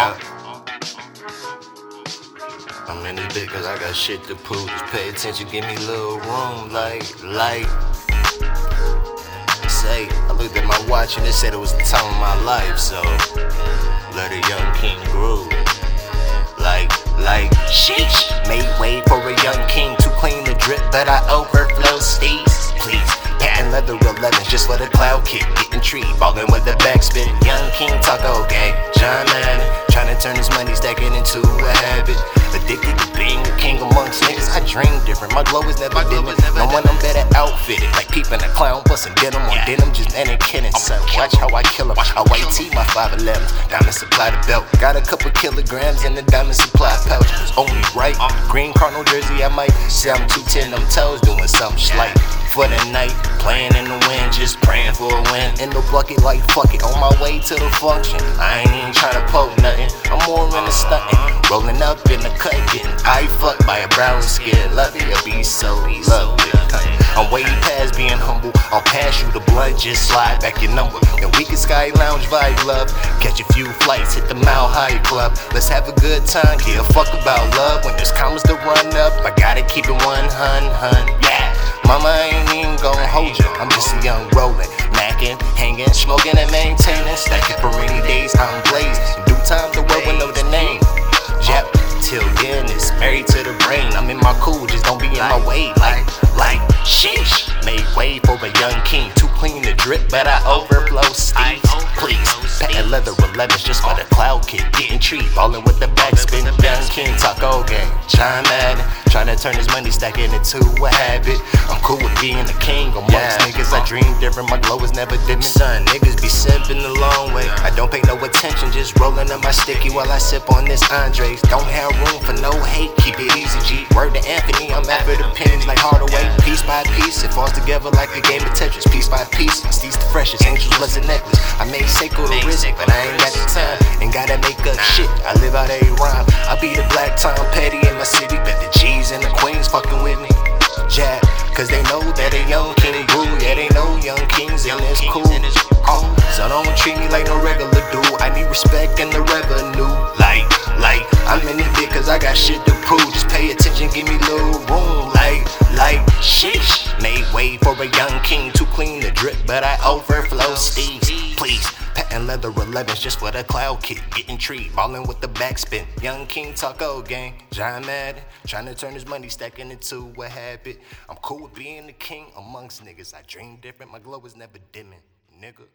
Yeah. I'm in this bit cause I got shit to prove. Just pay attention, give me a little room, like, like. Say, I looked at my watch and it said it was the time of my life, so let a young king groove. Like, like, sheesh. Made way for a young king to clean the drip, but I overflow steez. Leather 11s just for the cloud kick. Getting treed, ballin' with the backspin. Young king talk okay. John Madden, trying to turn his money stacking into a habit. Addicted to being a king amongst niggas. I dream different. My glow is never dim. No one I'm better outfitted. Like peeping a clown, busting denim on denim, just mannequinning. Son, watch how I kill him. I white tee my 5'11. Diamond supply the belt. Got a couple kilograms in the diamond supply pouch. It's only right. Green Cardinal jersey, I might say I'm 210. Them toes doing something slight for the night. Playing in the wind, just praying for a win. In the bucket, like fuck it, on my way to the function. I ain't even trying to poke nothing. I'm more in the stunting. Rolling up in the cut, getting eye fucked by a brown skin. Love it, be so lovely. I'll pass you the blunt, just slide back your number. And we can sky lounge vibe love. Catch a few flights, hit the Mile High Club. Let's have a good time. Give a fuck about love. When there's commas to run up, I gotta keep it one hun hun. Yeah. Mama ain't even gon' hold you. I'm just a young rollin', mackin', hangin', smoking and maintaining. Stacking for rainy days, I'm blazed. In due time, the world will know the name. Yep, till then it's married to the brain. I'm in my cool, just don't be in my way. Like, like, sheesh. Way for a young king. Too clean to drip, but I overflow steez. Please, patent leather 11s just for the cloud kid. Getting treat, ballin' with the backspin. Young king, taco game. John Madden, trying to turn his money stacking into a habit. I'm cool with being a king amongst Yeah. niggas. I dream different, my glow is never dimming. Son, niggas be simping the long way. I don't pay no attention, just rolling up my sticky while I sip on this Andres. Don't have room for no hate, falls together like a game of Tetris. Piece by piece, my steez the freshest, angels a necklace. I made Seiko the wrist, but I ain't got the time. Ain't gotta make up shit, I live out a rhyme. I be the black Tom Petty in my city, bet the G's and the Queens fucking with me. Jab, cause they know that a young king grew. Yeah, they know young kings and it's cool. Oh, so don't treat me like no regular dude. I need respect and the revenue. Like, like, I'm in it big cause I got shit to way for a young king, to clean the drip, but I overflow steez. Please. Patent leather 11s just for the cloud kid. Getting treat, ballin' with the backspin. Young King Taco Gang. John Madden, trying to turn his money stacking into a habit. I'm cool with being the king amongst niggas. I dream different, my glow is never dimming. Nigga.